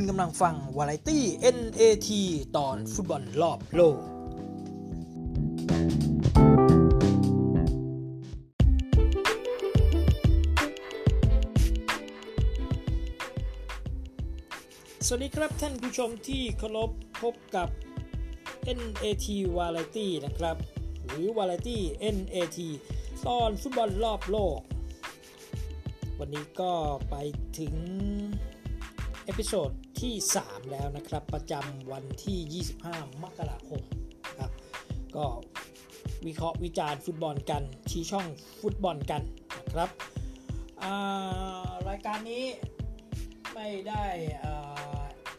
คุณกำลังฟังวาไรตี้ NAT ตอนฟุตบอลรอบโลก สวัสดีครับท่านผู้ชมที่เคารพพบกับ NAT Variety นะครับ หรือ Variety NAT ตอนฟุตบอลรอบโลก วันนี้ก็ไปถึง episode ที่ 3 แล้วนะครับ ประจำวันที่ 25 มกราคมครับก็วิเคราะห์วิจารณ์ฟุตบอลกัน ชี้ช่องฟุตบอลกันนะครับรายการนี้ไม่ได้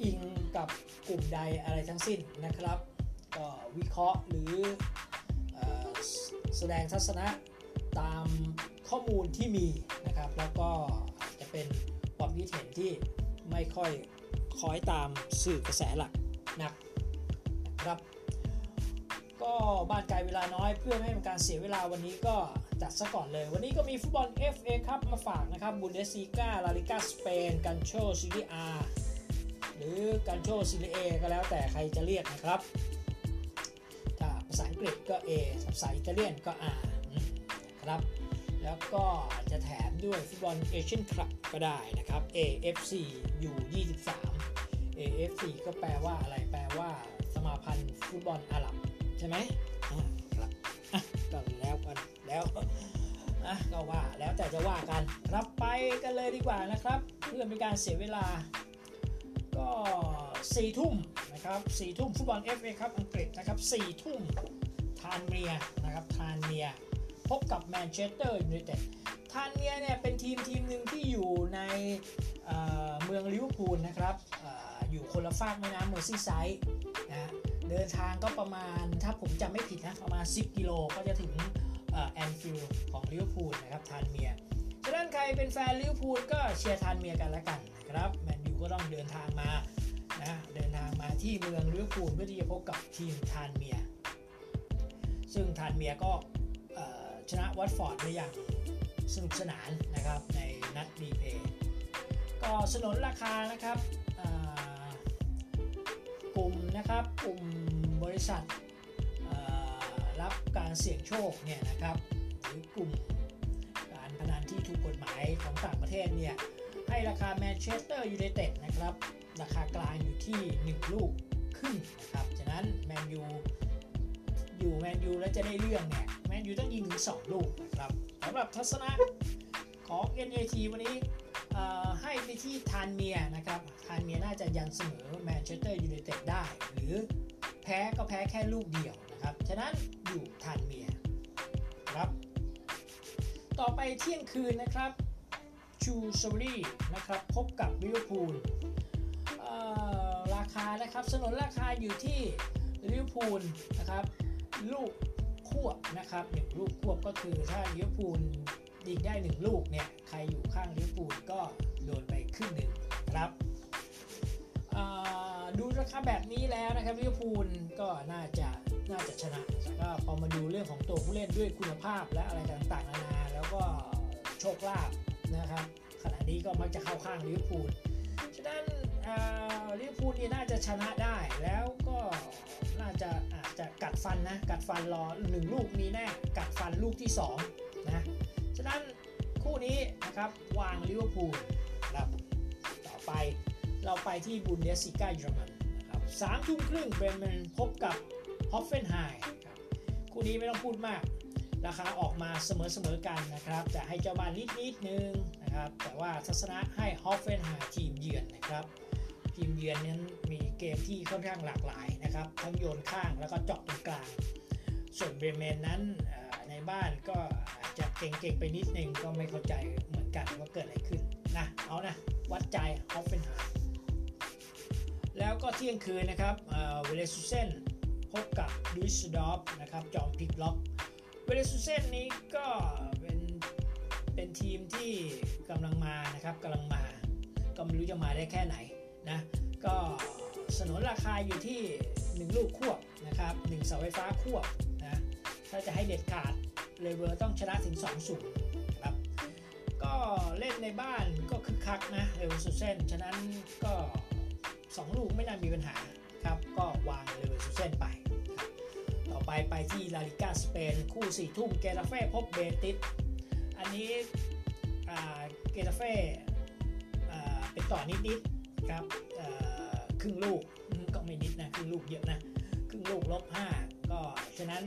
อิงกับกลุ่มใดอะไรทั้งสิ้นนะครับ ก็วิเคราะห์หรือแสดงทัศนะตามข้อมูลที่มีนะครับ แล้วก็จะเป็นความคิดเห็นที่ไม่ค่อย คอยตามสื่อกระแสหลักนักนะครับ ก็บ้านไกลเวลาน้อยเพื่อไม่ให้เป็นการเสียเวลาวันนี้ก็จัดซะก่อนเลย วันนี้ก็มีฟุตบอล FA ครับมาฝากนะครับบุนเดสซีกาลาลิกาสเปนกันโชซีรีอาหรือกันโชซีรีเอก็แล้วแต่ใครจะเรียกนะครับถ้าภาษาอังกฤษก็ A ภาษาอิตาเลียนก็ R ครับ แล้วก็จะแถมด้วยฟุตบอลเอเชียนคลับก็ได้นะครับ AFC U23 AFC ก็แปลว่าอะไรแปลว่าสมาพันธ์ฟุตบอลอาหรับใช่ไหมครับก็แล้วกันแล้วนะก็ว่าแล้วแต่จะว่ากันครับไปกันเลยดีกว่านะครับเพื่อเป็นการเสียเวลา ก็สี่ทุ่มนะครับสี่ทุ่มฟุตบอล FA ครับอังกฤษนะครับสี่ทุ่มทรานเมียร์นะครับทรานเมียร์ พบกับแมนเชสเตอร์ยูไนเต็ดทรานเมียร์เนี่ยเป็นทีมทีมหนึ่งที่อยู่ในเมืองลิเวอร์พูลนะครับอยู่คนละฟากแม่น้ำเมอร์ซีไซด์นะเดินทางก็ประมาณถ้าผมจำไม่ผิดนะประมาณ 10 กิโลก็จะถึงแอนฟิลด์ของลิเวอร์พูลนะครับทรานเมียร์ฉะนั้นใครเป็นแฟนลิเวอร์พูลก็เชียร์ทรานเมียร์กันแล้วกันนะครับแมนยูก็ต้องเดินทางมานะเดินทางมาที่เมืองลิเวอร์พูลเพื่อที่จะพบกับทีมทรานเมียร์ ซึ่งทรานเมียร์ก็ ชนะวัตฟอร์ดได้อย่างสนุกสนานนะครับในนัด replay ก็สนนราคานะครับกลุ่มนะครับกลุ่มบริษัทรับการเสี่ยงโชคเนี่ยนะครับหรือกลุ่มการพนันที่ถูกกฎหมายของต่างประเทศเนี่ยให้ราคาแมนเชสเตอร์ยูไนเต็ดนะครับราคากลางอยู่ที่ 1 ลูกขึ้นนะครับฉะนั้นแมนยู อยู่แมนยูแล้วจะได้เรื่องเนี่ยแมนยูต้องยิงถึง 2 ลูกนะครับสำหรับทัศนะของ NAT วันนี้ให้ไปที่ทรานเมียร์นะครับทรานเมียร์น่าจะยันเสมอแมนเชสเตอร์ยูไนเต็ดได้ หรือแพ้ก็แพ้แค่ลูกเดียวนะครับ ฉะนั้นอยู่ทรานเมียร์ครับ ต่อไปเที่ยงคืนนะครับชรูว์สบิวรี่นะครับพบกับลิเวอร์พูลราคานะครับสนนราคาอยู่ที่ลิเวอร์พูลนะครับ ลูกควบนะครับหนึ่งลูกควบก็คือถ้าลิเวอร์พูลยิงได้หนึ่งลูกเนี่ยใครอยู่ข้างลิเวอร์พูลก็โดนไปครึ่งหนึ่งครับดูราคาแบบนี้แล้วนะครับลิเวอร์พูลก็น่าจะน่าจะชนะก็พอมาดูเรื่องของตัวผู้เล่นด้วยคุณภาพและอะไรต่างๆนานา แล้วก็โชคลาภนะครับขณะนี้ก็มักจะเข้าข้างลิเวอร์พูลฉะนั้นลิเวอร์พูลนี่น่าจะชนะได้แล้ว ฟันนะ กัดฟันรอหนึ่งลูกมีแน่กัดฟันลูกที่2นะฉะนั้นคู่นี้นะครับวางลิเวอร์พูลครับต่อไปเราไปที่บุนเดสลีกาเยอรมันนะครับสามทุ่มครึ่งเบรเมนพบกับฮอฟเฟนไฮม์ครับคู่นี้ไม่ต้องพูดมาก ราคาออกมาเสมอๆกันนะครับจะให้เจ้าบ้านนิดนิดนึงนะครับ แต่ว่าทัศนะให้ฮอฟเฟนไฮม์ทีมเยือนนะครับ ทีมเยือนนั้นมีเกมที่ค่อนข้างหลากหลายนะครับ ทั้งโยนข้างแล้วก็เจาะตรงกลาง ส่วนเบรเมนนั้นในบ้านก็อาจจะเกร็งๆไปนิดนึงก็ไม่เข้าใจเหมือนกันว่าเกิดอะไรขึ้นนะเอานะวัดใจฮอฟเฟนไฮม์แล้วก็เที่ยงคืนนะครับเลเวอร์คูเซนพบกับดุสเซลดอร์ฟนะครับจอมพลิกล็อกเลเวอร์คูเซนนี้ก็เป็นเป็นทีมที่กำลังมานะครับกำลังมาก็ไม่รู้จะมาได้แค่ไหน นะก็สนนราคาอยู่ที่ 1 ลูกควบนะครับ1เสาไฟฟ้าควบนะถ้าจะให้เด็ดขาดเลเวอร์ต้องชนะถึง2ลูกครับก็เล่นในบ้านก็คึกคักนะเลเวอร์คูเซนฉะนั้นก็ 2 ลูกไม่น่ามีปัญหาครับก็วางเลเวอร์คูเซนไป ต่อไปไปที่ลาลิกาสเปน คู่4ทุ่มเกตาเฟ่พบเบติสอันนี้เกตาเฟ่เป็นต่อนิดๆ ครับครึ่งลูกก็ไม่นิดนะครึ่งลูกเยอะนะครึ่งลูกลบ5ก็ฉะนั้น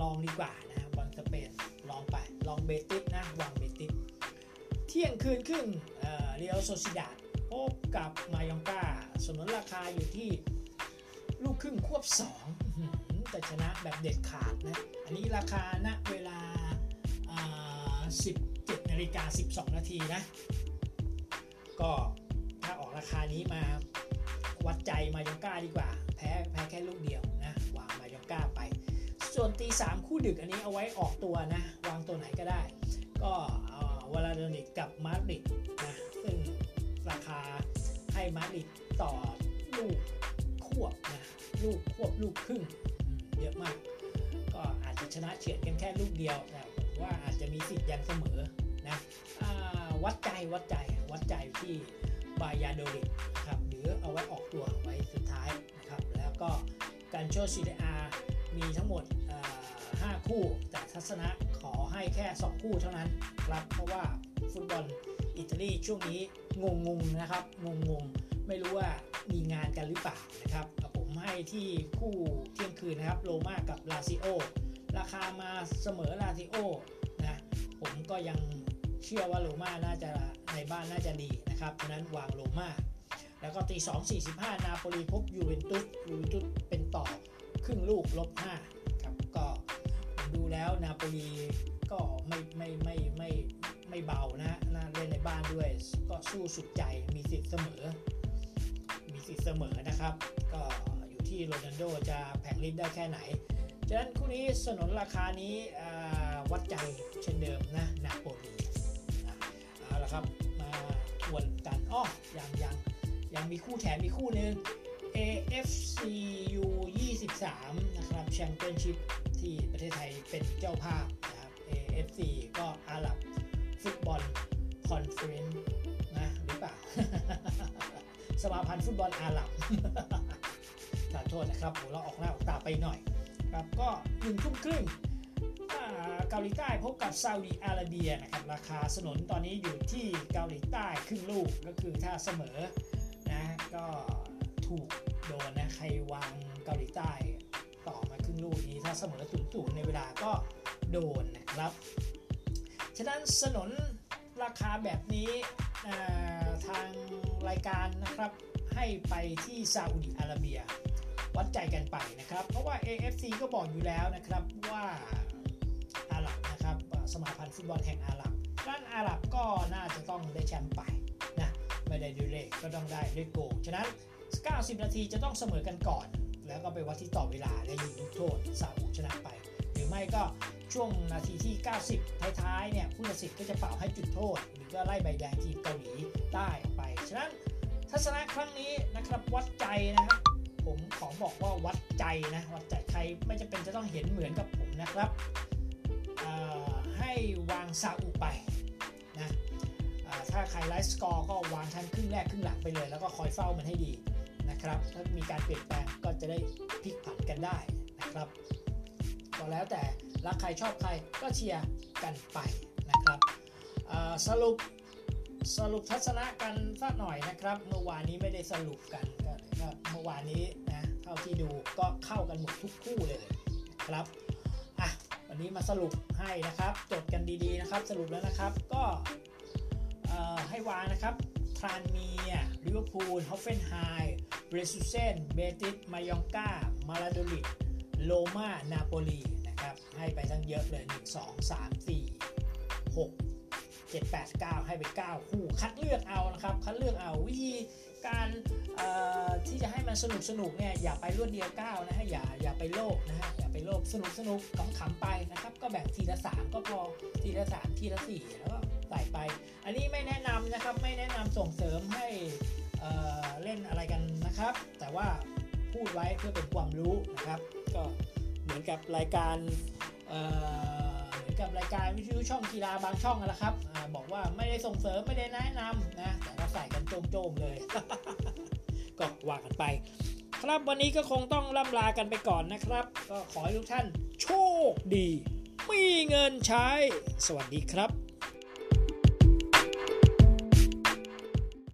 ลองดีกว่านะบอลสเปนลองไปลองเบติสนะวางเบติสเที่ยงคืนครึ่งเรียวโซซิดาพบกับมายองกาสนนราคาอยู่ที่ลูกครึ่งควบ 2 แต่ชนะแบบเด็ดขาดนะ อันนี้ราคาณเวลา 17นาฬิกา12 นาทีนะ ก็ ราคานี้มาวัดใจมายองก้าดีกว่า แพ้แพ้แค่ลูกเดียวนะวางมายองก้าไป ส่วนตีสามคู่ดึกอันนี้เอาไว้ออกตัวนะ วางตัวไหนก็ได้ ก็วลาโดนิกกับมาดริดนะซึ่งราคาให้มาดริดต่อลูกควบนะลูกควบลูกครึ่งเยอะมาก ก็อาจจะชนะเฉียดกันแค่ลูกเดียวแต่ว่าอาจจะมีสิทธิ์ยันเสมอนะวัดใจวัดใจวัดใจที่ บายาโดริกครับหรือเอาไว้ออกตัวไว้สุดท้ายนะครับแล้วก็การโชซีเดอามีทั้งหมด 5 คู่ แต่ทัศนะขอให้แค่ 2 คู่เท่านั้นครับเพราะว่าฟุตบอลอิตาลีช่วงนี้งงงนะครับงงงไม่รู้ว่ามีงานกันหรือเปล่านะครับผมให้ที่คู่เที่ยงคืนนะครับโรม่ากับลาซิโอราคามาเสมอลาซิโอนะผมก็ยัง เชื่อว่าโรม่าน่าจะในบ้านน่าจะดีนะครับเพราะนั้นวางโรม่าแล้วก็ตี2 45 นาโปลีพบยูเวนตุสยูเวนตุสเป็นต่อครึ่งลูกลบ5ครับก็ดูแล้วนาโปลีก็ไม่ไม่ไม่ไม่ไม่เบานะน่าเล่นในบ้านด้วย ก็สู้สุดใจมีสิทธิ์เสมอ มีสิทธิ์เสมอนะครับ ก็อยู่ที่โรนัลโดจะแผงลิ้นได้แค่ไหนฉะนั้นคู่นี้สนนราคานี้วัดใจเช่นเดิมนะนาโปลี เอาละครับ มาทวนกันอ้อยังยังยังมีคู่แถมมีคู่หนึ่ง AFCU 23 นะครับแชมเปี้ยนชิพที่ประเทศไทยเป็นเจ้าภาพนะครับ AFC ก็อาหรับฟุตบอล conference นะหรือเปล่า สมาพันธ์ฟุตบอลอาหรับขอโทษนะครับผมเราออกหน้าออกตาไปหน่อย ครับก็หนึ่งทุ่มครึ่ง เกาหลีใต้พบกับซาอุดีอาระเบียนะครับราคาสนนตอนนี้อยู่ที่เกาหลีใต้ครึ่งลูกก็คือถ้าเสมอนะก็ถูกโดนนะใครวางเกาหลีใต้ต่อมาครึ่งลูกนี้ถ้าเสมอศูนย์ศูนย์ในเวลาก็โดนนะครับ ฉะนั้นสนนราคาแบบนี้ทางรายการนะครับให้ไปที่ซาอุดิอาระเบีย วัดใจกันไปนะครับ เพราะว่า AFC ก็บอกอยู่แล้วนะครับว่า สมาพันธ์ฟุตบอลแห่งอาหรับด้านอาหรับก็น่าจะต้องได้แชมป์ไปนะไม่ได้ด้วยเลขก็ต้องได้ด้วยโกงฉะนั้น 90 นาทีจะต้องเสมอกันก่อน แล้วก็ไปวัดที่ต่อเวลาและยิงลูกโทษซาอุชนะไป หรือไม่ก็ช่วงนาทีที่ 90 ท้ายๆเนี่ยผู้ตัดสินก็จะเป่าให้จุดโทษ หรือก็ไล่ใบแดงทีมเกาหลีใต้ออกไป ฉะนั้นทัศนะครั้งนี้นะครับวัดใจนะครับผมขอบอกว่าวัดใจนะวัดใจใครไม่จำเป็นจะต้องเห็นเหมือนกับผมนะครับ ให้วางซาอุไปนะถ้าใครไลฟ์สกอร์ก็วางทั้งครึ่งแรกครึ่งหลังไปเลย แล้วก็คอยเฝ้ามันให้ดีนะครับ ถ้ามีการเปลี่ยนแปลงก็จะได้พลิกผันกันได้นะครับก็แล้วแต่รักใครชอบใครก็เชียร์กันไปนะครับสรุปสรุปทัศนะกันสักหน่อยนะครับ เมื่อวานนี้ไม่ได้สรุปกันก็เมื่อวานนี้นะเท่าที่ดูก็เข้ากันหมดทุกคู่เลยครับ วันนี้มาสรุปให้นะครับ จดกันดีๆนะครับ สรุปแล้วนะครับ ก็ให้วางนะครับ ทรานเมีย ลิเวอร์พูลฮอฟเฟนไฮเบรซูเซน เบติส มายองกามาลาโดลิดโลมา นาโปลี นะครับ ให้ไปทั้งเยอะเลย 1 2 3 4 6 7 8 9 ให้ไป 9 คู่ คัดเลือกเอานะครับ คัดเลือกเอาวิธี การที่จะให้มันสนุกสนุกเนี่ยอย่าไปรวดเดียว9นะฮะอย่าอย่าไปโลภนะฮะอย่าไปโลภสนุกสนุกขำไปนะครับ ก็แบ่งทีละ3ก็พอทีละ3ทีละ4แล้วก็ใส่ไป อันนี้ไม่แนะนำนะครับไม่แนะนำส่งเสริมให้เเล่นอะไรกันนะครับ แต่ว่าพูดไว้เพื่อเป็นความรู้นะครับ ก็เหมือนกับรายการ กับรายการวิทยุช่องกีฬาบางช่องนะครับอบอกว่าไม่ได้ส่งเสริมไม่ได้แนะนำนะแต่เราใส่กันโจมๆเลย ก็ว่ากันไป ครับวันนี้ก็คงต้องล่ำลากันไปก่อนนะครับ ก็ขอให้ทุกท่านโชคดี มีเงินใช้ สวัสดีครับ